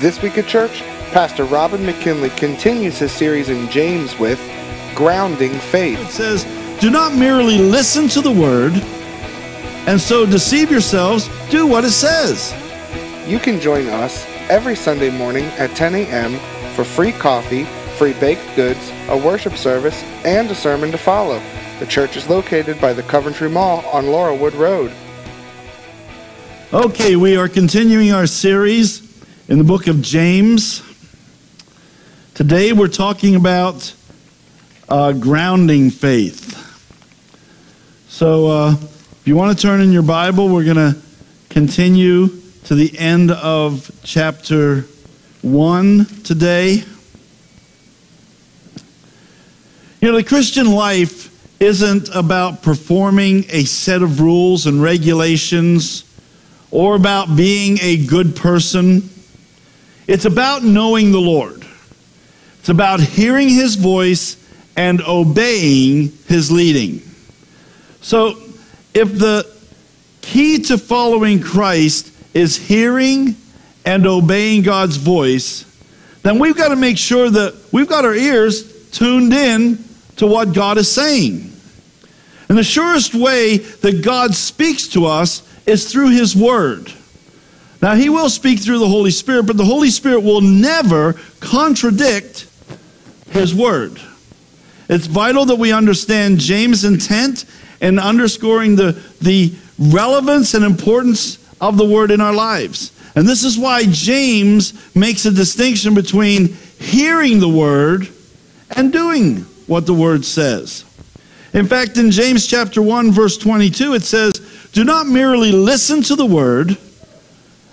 This week at church, Pastor Robin McKinley continues his series in James with Grounding Faith. It says, Do not merely listen to the word and so deceive yourselves, do what it says. You can join us every Sunday morning at 10 a.m. for free coffee, free baked goods, a worship service, and a sermon to follow. The church is located by the Coventry Mall on Laurelwood Road. Okay, we are continuing our series in the book of James. Today we're talking about uh, grounding faith. So, uh, if you want to turn in your Bible, we're going to continue to the end of chapter 1 today. You know, the Christian life isn't about performing a set of rules and regulations or about being a good person. It's about knowing the Lord. It's about hearing his voice and obeying his leading. So, if the key to following Christ is hearing and obeying God's voice, then we've got to make sure that we've got our ears tuned in to what God is saying. And the surest way that God speaks to us is through His Word. Now, He will speak through the Holy Spirit, but the Holy Spirit will never contradict His Word. It's vital that we understand James' intent in underscoring the, the relevance and importance of the Word in our lives. And this is why James makes a distinction between hearing the Word and doing what the Word says. In fact, in James chapter 1 verse 22 it says, "Do not merely listen to the word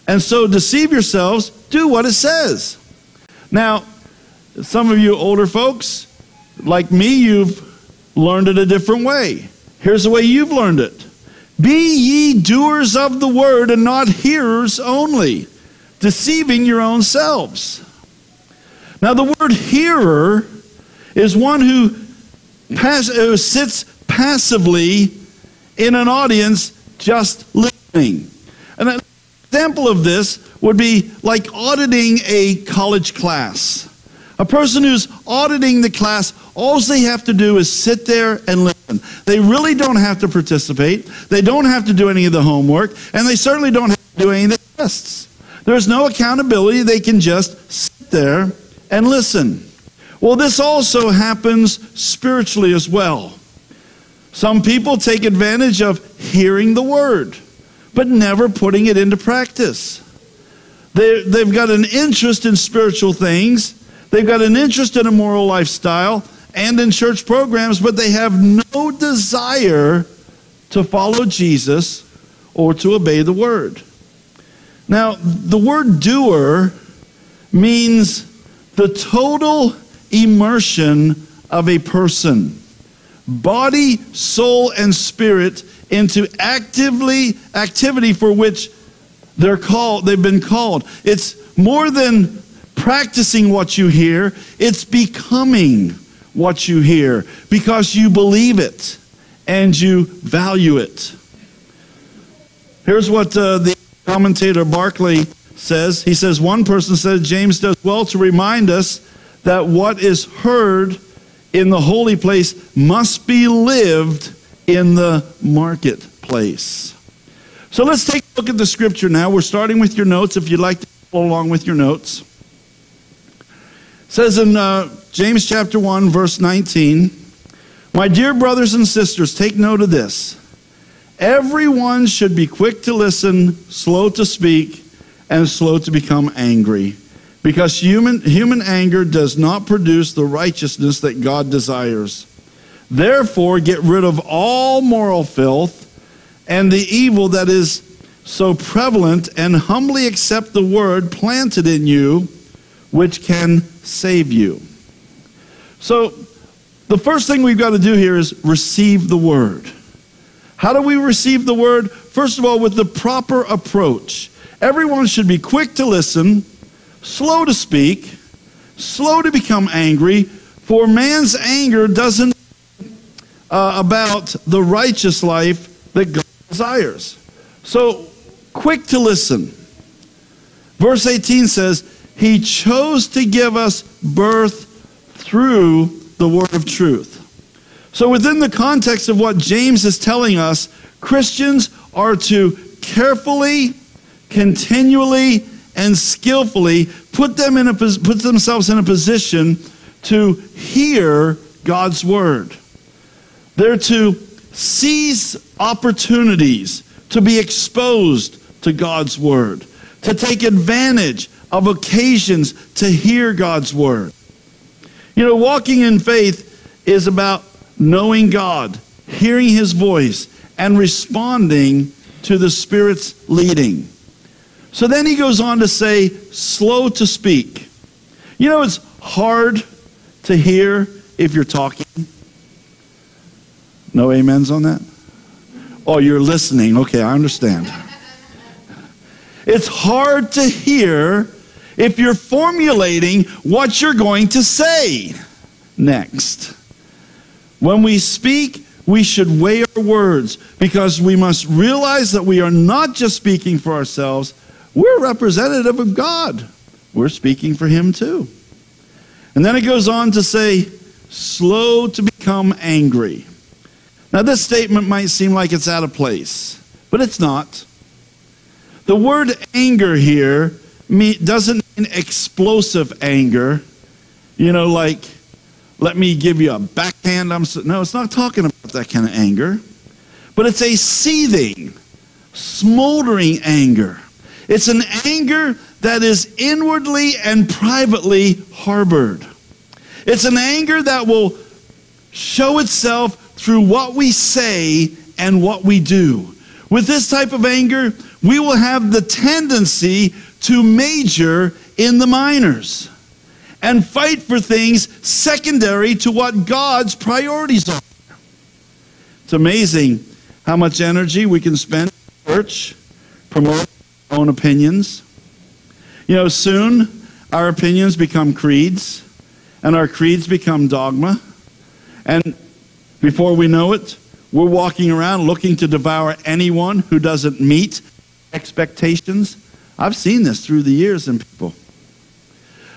and so deceive yourselves, do what it says." Now, some of you older folks, like me, you've learned it a different way. Here's the way you've learned it. Be ye doers of the word and not hearers only, deceiving your own selves. Now, the word hearer is one who pass, sits passively in an audience just listening. And an example of this would be like auditing a college class. A person who's auditing the class, all they have to do is sit there and listen. They really don't have to participate. They don't have to do any of the homework, and they certainly don't have to do any of the tests. There's no accountability. They can just sit there and listen. Well, this also happens spiritually as well. Some people take advantage of hearing the word, but never putting it into practice. They, they've got an interest in spiritual things, they've got an interest in a moral lifestyle and in church programs, but they have no desire to follow Jesus or to obey the word. Now, the word doer means the total immersion of a person body soul and spirit into actively activity for which they're called they've been called. It's more than practicing what you hear it's becoming what you hear because you believe it and you value it. Here's what uh, the commentator barclay says. He says one person said james does well to remind us that what is heard in the holy place must be lived in the marketplace. So let's take a look at the scripture now. We're starting with your notes if you'd like to follow along with your notes. It says in uh, James chapter 1, verse 19 My dear brothers and sisters, take note of this. Everyone should be quick to listen, slow to speak, and slow to become angry because human, human anger does not produce the righteousness that God desires. Therefore, get rid of all moral filth and the evil that is so prevalent, and humbly accept the word planted in you, which can save you. So, the first thing we've got to do here is receive the word. How do we receive the word? First of all, with the proper approach. Everyone should be quick to listen slow to speak, slow to become angry, for man's anger doesn't uh, about the righteous life that God desires. So, quick to listen. Verse 18 says, he chose to give us birth through the word of truth. So, within the context of what James is telling us, Christians are to carefully, continually, and skillfully put, them in a, put themselves in a position to hear God's word. They're to seize opportunities to be exposed to God's word, to take advantage of occasions to hear God's word. You know, walking in faith is about knowing God, hearing his voice, and responding to the Spirit's leading. So then he goes on to say, slow to speak. You know, it's hard to hear if you're talking. No amens on that? Oh, you're listening. Okay, I understand. It's hard to hear if you're formulating what you're going to say next. When we speak, we should weigh our words because we must realize that we are not just speaking for ourselves, we're representative of God. We're speaking for Him too. And then it goes on to say, slow to become angry. Now, this statement might seem like it's out of place, but it's not. The word anger here doesn't mean explosive anger, you know, like, let me give you a backhand. I'm so, no, it's not talking about that kind of anger, but it's a seething, smoldering anger. It's an anger that is inwardly and privately harbored. It's an anger that will show itself through what we say and what we do. With this type of anger, we will have the tendency to major in the minors and fight for things secondary to what God's priorities are. It's amazing how much energy we can spend in church promoting our own opinions. You know, soon our opinions become creeds, and our creeds become dogma. And before we know it, we're walking around looking to devour anyone who doesn't meet expectations. I've seen this through the years in people.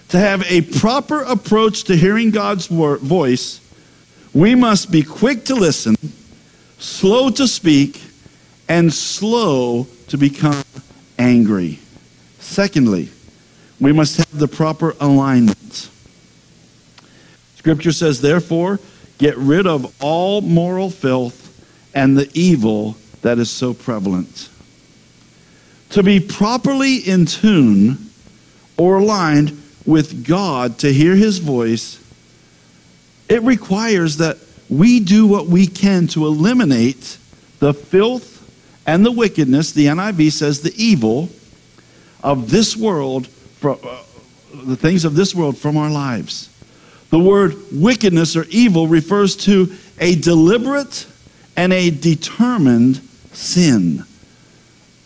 To have a proper approach to hearing God's voice, we must be quick to listen, slow to speak, and slow to become angry. Secondly, we must have the proper alignment. Scripture says, therefore, Get rid of all moral filth and the evil that is so prevalent. To be properly in tune or aligned with God to hear his voice, it requires that we do what we can to eliminate the filth and the wickedness, the NIV says the evil of this world, uh, the things of this world from our lives. The word wickedness or evil refers to a deliberate and a determined sin.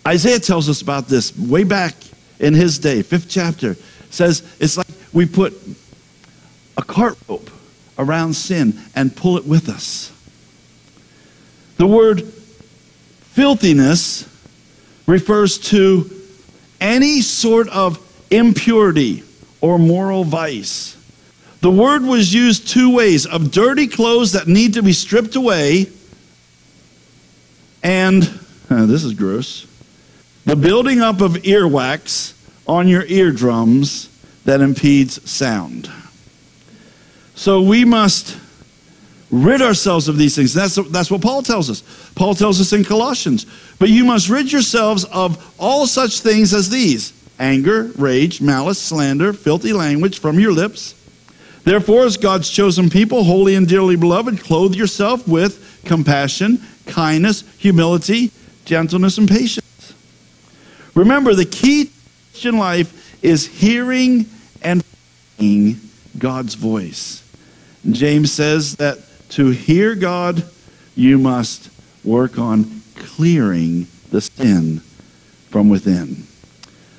Isaiah tells us about this way back in his day, fifth chapter. Says it's like we put a cart rope around sin and pull it with us. The word filthiness refers to any sort of impurity or moral vice. The word was used two ways of dirty clothes that need to be stripped away, and this is gross the building up of earwax on your eardrums that impedes sound. So we must rid ourselves of these things. That's, that's what Paul tells us. Paul tells us in Colossians. But you must rid yourselves of all such things as these anger, rage, malice, slander, filthy language from your lips. Therefore, as God's chosen people, holy and dearly beloved, clothe yourself with compassion, kindness, humility, gentleness, and patience. Remember, the key to Christian life is hearing and hearing God's voice. James says that to hear God, you must work on clearing the sin from within.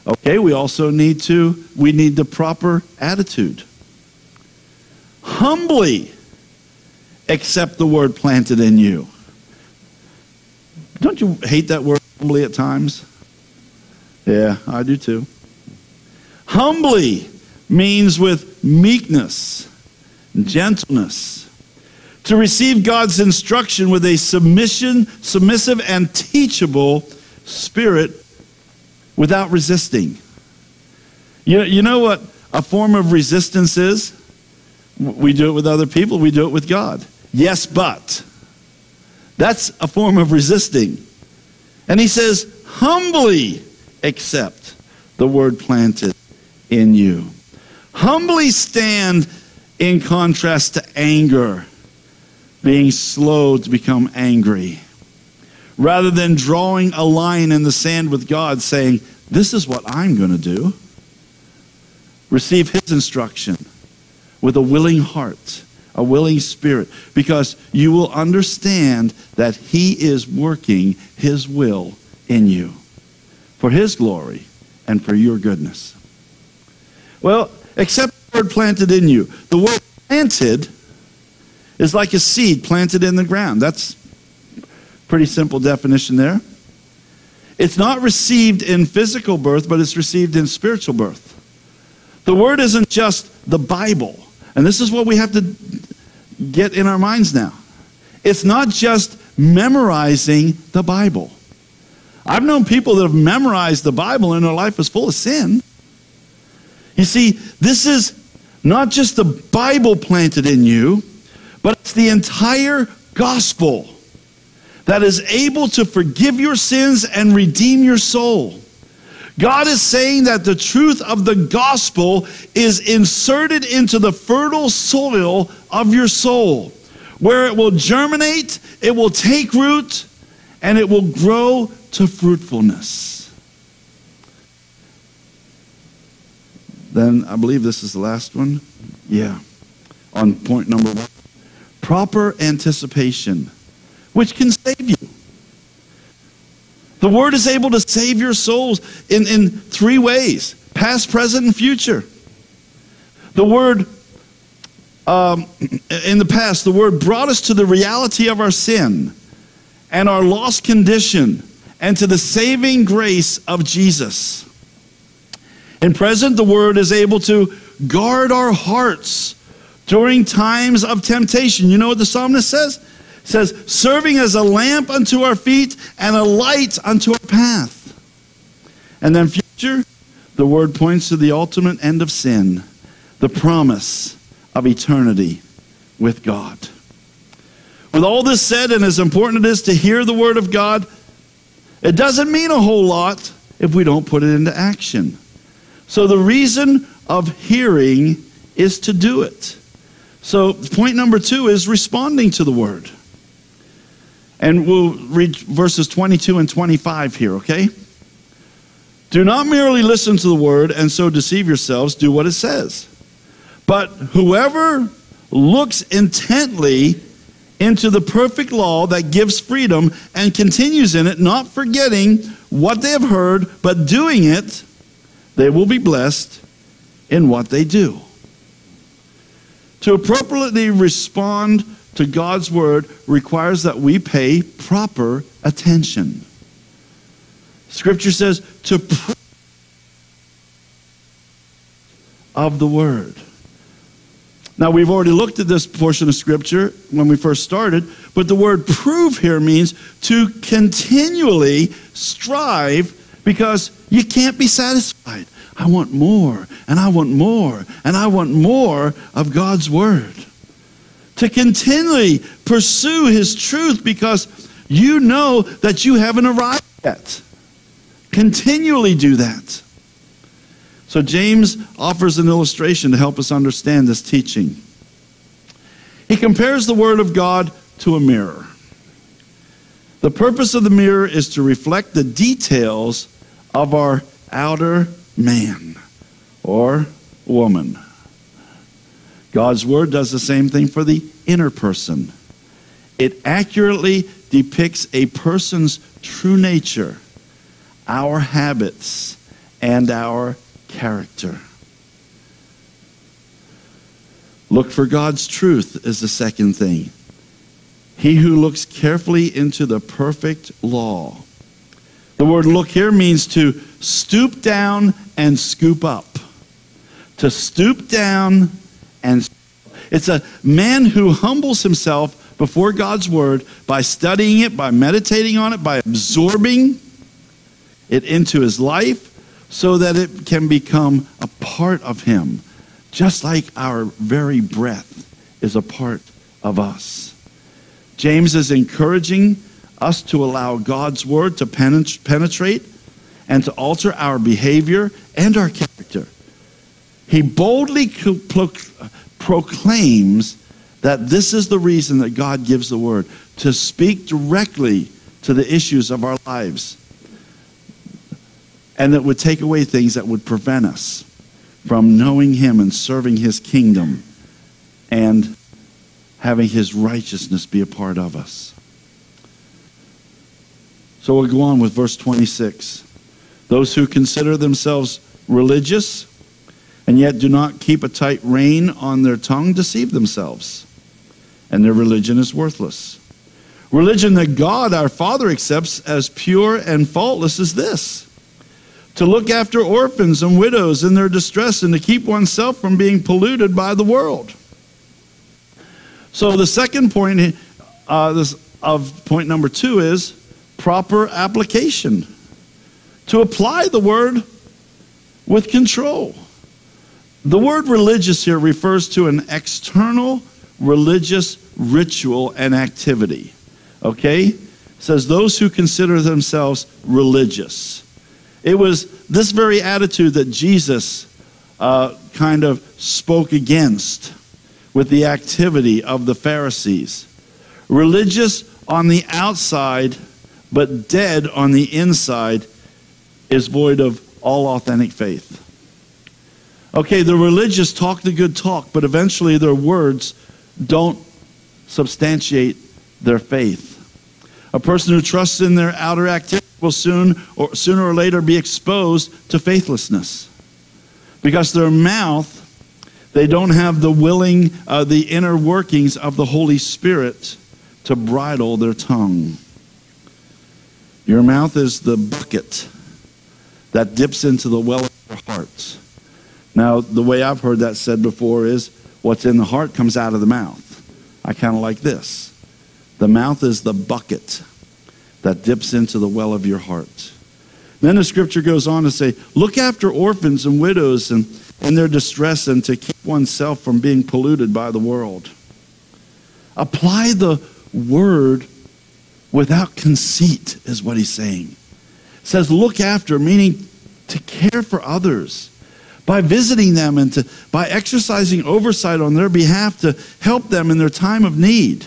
Okay, we also need to we need the proper attitude humbly accept the word planted in you. Don't you hate that word humbly at times? Yeah, I do too. Humbly means with meekness, gentleness. To receive God's instruction with a submission, submissive and teachable spirit without resisting. You, you know what a form of resistance is? We do it with other people, we do it with God. Yes, but. That's a form of resisting. And he says, humbly accept the word planted in you. Humbly stand in contrast to anger, being slow to become angry, rather than drawing a line in the sand with God, saying, This is what I'm going to do. Receive His instruction with a willing heart, a willing spirit, because you will understand that He is working His will in you for His glory and for your goodness. Well, except the word planted in you. The word planted is like a seed planted in the ground. That's pretty simple definition there. It's not received in physical birth, but it's received in spiritual birth. The word isn't just the Bible. And this is what we have to get in our minds now. It's not just memorizing the Bible. I've known people that have memorized the Bible and their life is full of sin. You see, this is not just the Bible planted in you, but it's the entire gospel that is able to forgive your sins and redeem your soul. God is saying that the truth of the gospel is inserted into the fertile soil of your soul, where it will germinate, it will take root, and it will grow to fruitfulness. Then I believe this is the last one. Yeah. On point number one proper anticipation, which can save you. The word is able to save your souls in, in three ways past, present, and future. The word, um, in the past, the word brought us to the reality of our sin and our lost condition and to the saving grace of Jesus. In present, the word is able to guard our hearts during times of temptation. You know what the psalmist says? Says, serving as a lamp unto our feet and a light unto our path. And then future, the word points to the ultimate end of sin, the promise of eternity with God. With all this said, and as important it is to hear the word of God, it doesn't mean a whole lot if we don't put it into action. So the reason of hearing is to do it. So point number two is responding to the word. And we'll read verses 22 and 25 here, okay? Do not merely listen to the word and so deceive yourselves, do what it says. But whoever looks intently into the perfect law that gives freedom and continues in it, not forgetting what they have heard, but doing it, they will be blessed in what they do. To appropriately respond to God's word requires that we pay proper attention. Scripture says to pr- of the word. Now, we've already looked at this portion of Scripture when we first started, but the word prove here means to continually strive because you can't be satisfied. I want more, and I want more, and I want more of God's Word. To continually pursue His truth because you know that you haven't arrived yet. Continually do that. So, James offers an illustration to help us understand this teaching. He compares the Word of God to a mirror. The purpose of the mirror is to reflect the details of our outer man or woman. God's word does the same thing for the inner person. It accurately depicts a person's true nature, our habits, and our character. Look for God's truth is the second thing. He who looks carefully into the perfect law. The word look here means to stoop down and scoop up, to stoop down and it's a man who humbles himself before God's word by studying it, by meditating on it, by absorbing it into his life so that it can become a part of him, just like our very breath is a part of us. James is encouraging us to allow God's word to penetrate and to alter our behavior and our character. He boldly proclaims that this is the reason that God gives the word to speak directly to the issues of our lives. And that would take away things that would prevent us from knowing Him and serving His kingdom and having His righteousness be a part of us. So we'll go on with verse 26. Those who consider themselves religious and yet do not keep a tight rein on their tongue deceive themselves and their religion is worthless. Religion that God our Father accepts as pure and faultless is this to look after orphans and widows in their distress and to keep oneself from being polluted by the world. So, the second point uh, this, of point number two is proper application. To apply the word with control. The word religious here refers to an external religious ritual and activity. Okay? It says those who consider themselves religious. It was this very attitude that Jesus uh, kind of spoke against with the activity of the Pharisees. Religious on the outside, but dead on the inside, is void of all authentic faith. Okay, the religious talk the good talk, but eventually their words don't substantiate their faith. A person who trusts in their outer activity will soon or sooner or later be exposed to faithlessness. Because their mouth, they don't have the willing, uh, the inner workings of the Holy Spirit to bridle their tongue. Your mouth is the bucket that dips into the well of your heart. Now, the way I've heard that said before is What's in the heart comes out of the mouth. I kind of like this. The mouth is the bucket that dips into the well of your heart. Then the scripture goes on to say, Look after orphans and widows and in their distress and to keep oneself from being polluted by the world. Apply the word without conceit, is what he's saying. It says, Look after, meaning to care for others by visiting them and to, by exercising oversight on their behalf to help them in their time of need.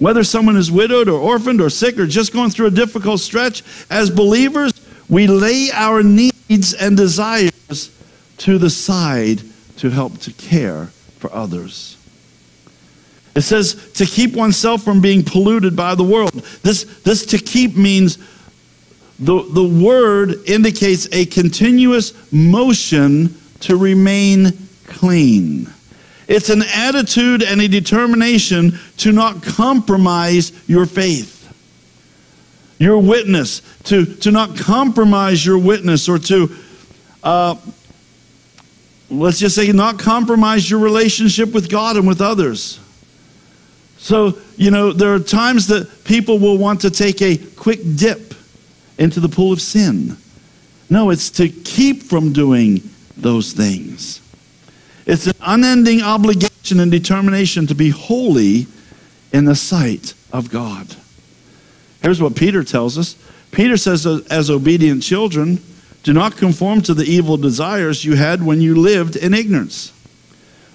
Whether someone is widowed or orphaned or sick or just going through a difficult stretch, as believers, we lay our needs and desires to the side to help to care for others. It says to keep oneself from being polluted by the world. This, this to keep means the, the word indicates a continuous motion to remain clean. It's an attitude and a determination to not compromise your faith, your witness, to, to not compromise your witness or to, uh, let's just say, not compromise your relationship with God and with others. So, you know, there are times that people will want to take a quick dip into the pool of sin. No, it's to keep from doing those things. It's an unending obligation and determination to be holy in the sight of God. Here's what Peter tells us Peter says, as obedient children, do not conform to the evil desires you had when you lived in ignorance.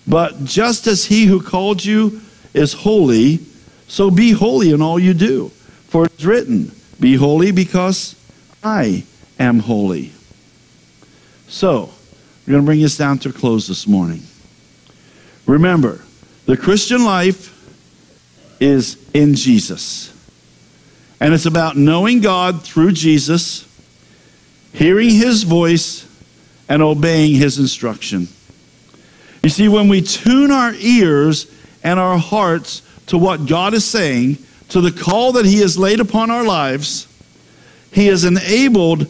But just as he who called you is holy, so be holy in all you do. For it's written, be holy because I am holy. So, we're going to bring this down to a close this morning. Remember, the Christian life is in Jesus. And it's about knowing God through Jesus, hearing his voice, and obeying his instruction. You see, when we tune our ears and our hearts to what God is saying, to the call that he has laid upon our lives, he is enabled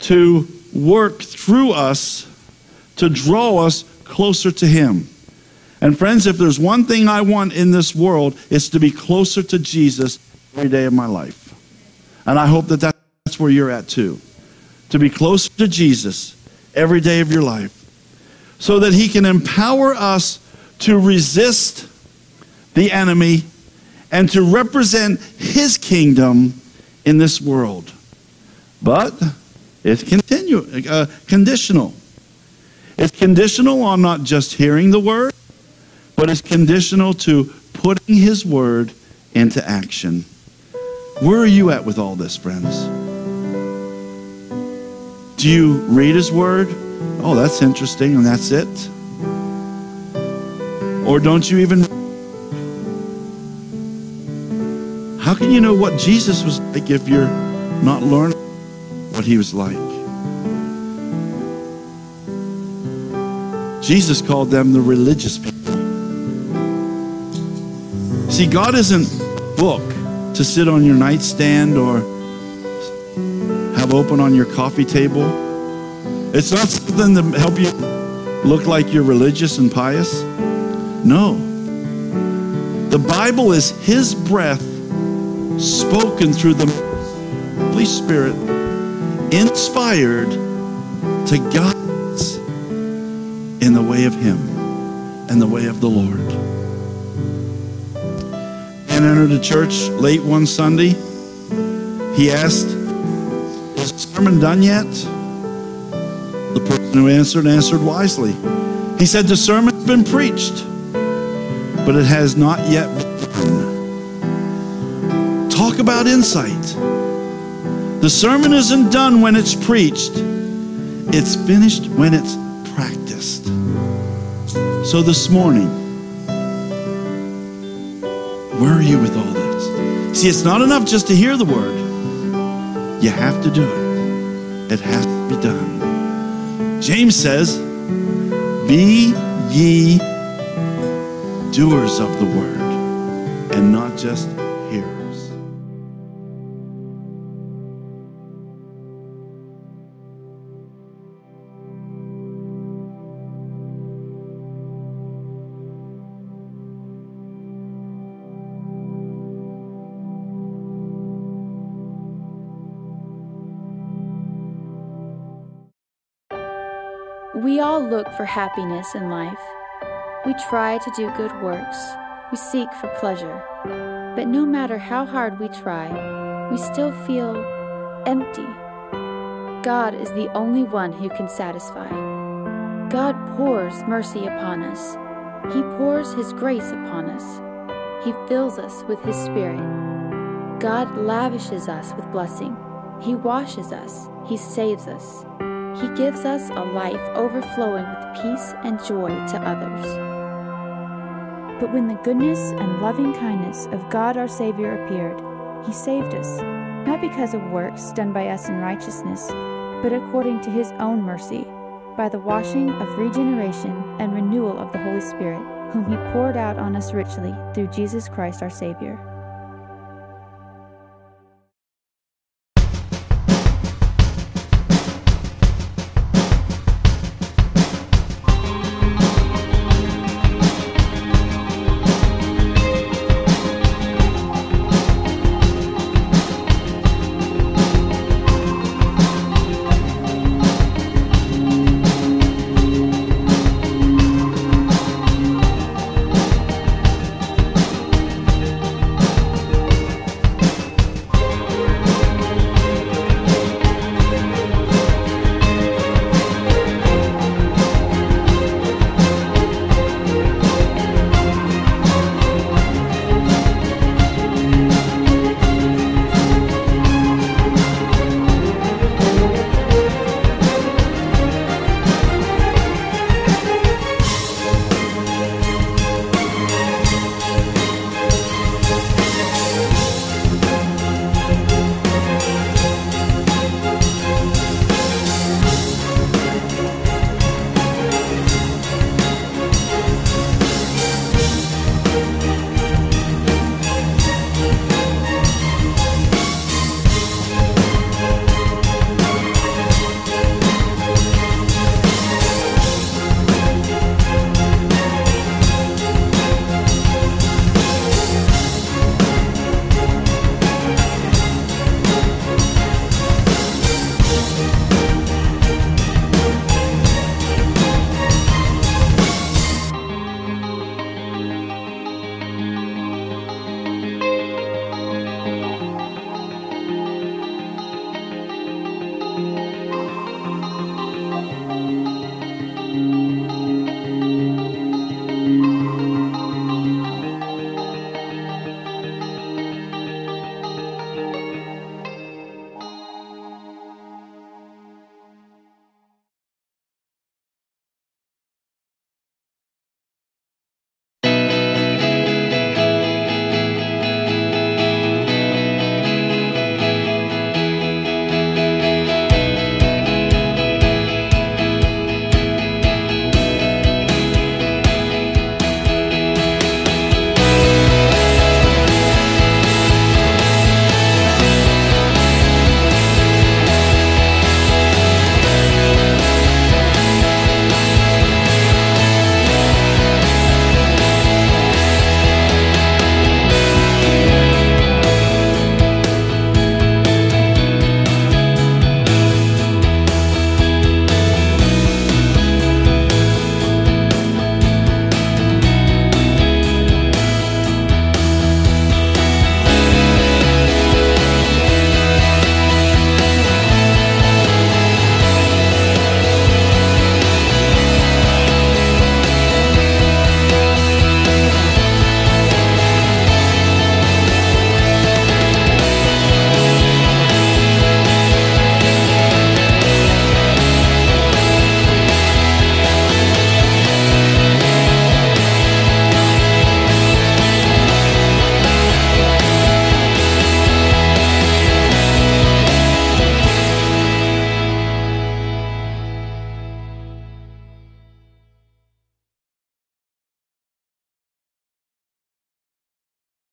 to work through us to draw us closer to Him. And friends, if there's one thing I want in this world, it's to be closer to Jesus every day of my life. And I hope that that's where you're at too. To be closer to Jesus every day of your life so that he can empower us to resist the enemy and to represent his kingdom in this world. But it's continue, uh, conditional. It's conditional on not just hearing the word, but it's conditional to putting his word into action. Where are you at with all this, friends? Do you read his word? Oh, that's interesting, and that's it? Or don't you even How can you know what Jesus was like if you're not learning what he was like? Jesus called them the religious people. See, God isn't a book to sit on your nightstand or have open on your coffee table. It's not something to help you look like you're religious and pious. No. The Bible is His breath spoken through the Holy Spirit, inspired to guide us in the way of Him and the way of the Lord. And entered the church late one Sunday. He asked, Is the sermon done yet? The person who answered answered wisely. He said, The sermon's been preached, but it has not yet. Talk about insight. The sermon isn't done when it's preached, it's finished when it's practiced. So this morning, where are you with all this? See, it's not enough just to hear the word, you have to do it, it has to be done. James says, Be ye doers of the word and not just all look for happiness in life. We try to do good works. We seek for pleasure. But no matter how hard we try, we still feel empty. God is the only one who can satisfy. God pours mercy upon us. He pours His grace upon us. He fills us with His Spirit. God lavishes us with blessing. He washes us. He saves us. He gives us a life overflowing with peace and joy to others. But when the goodness and loving kindness of God our Savior appeared, He saved us, not because of works done by us in righteousness, but according to His own mercy, by the washing of regeneration and renewal of the Holy Spirit, whom He poured out on us richly through Jesus Christ our Savior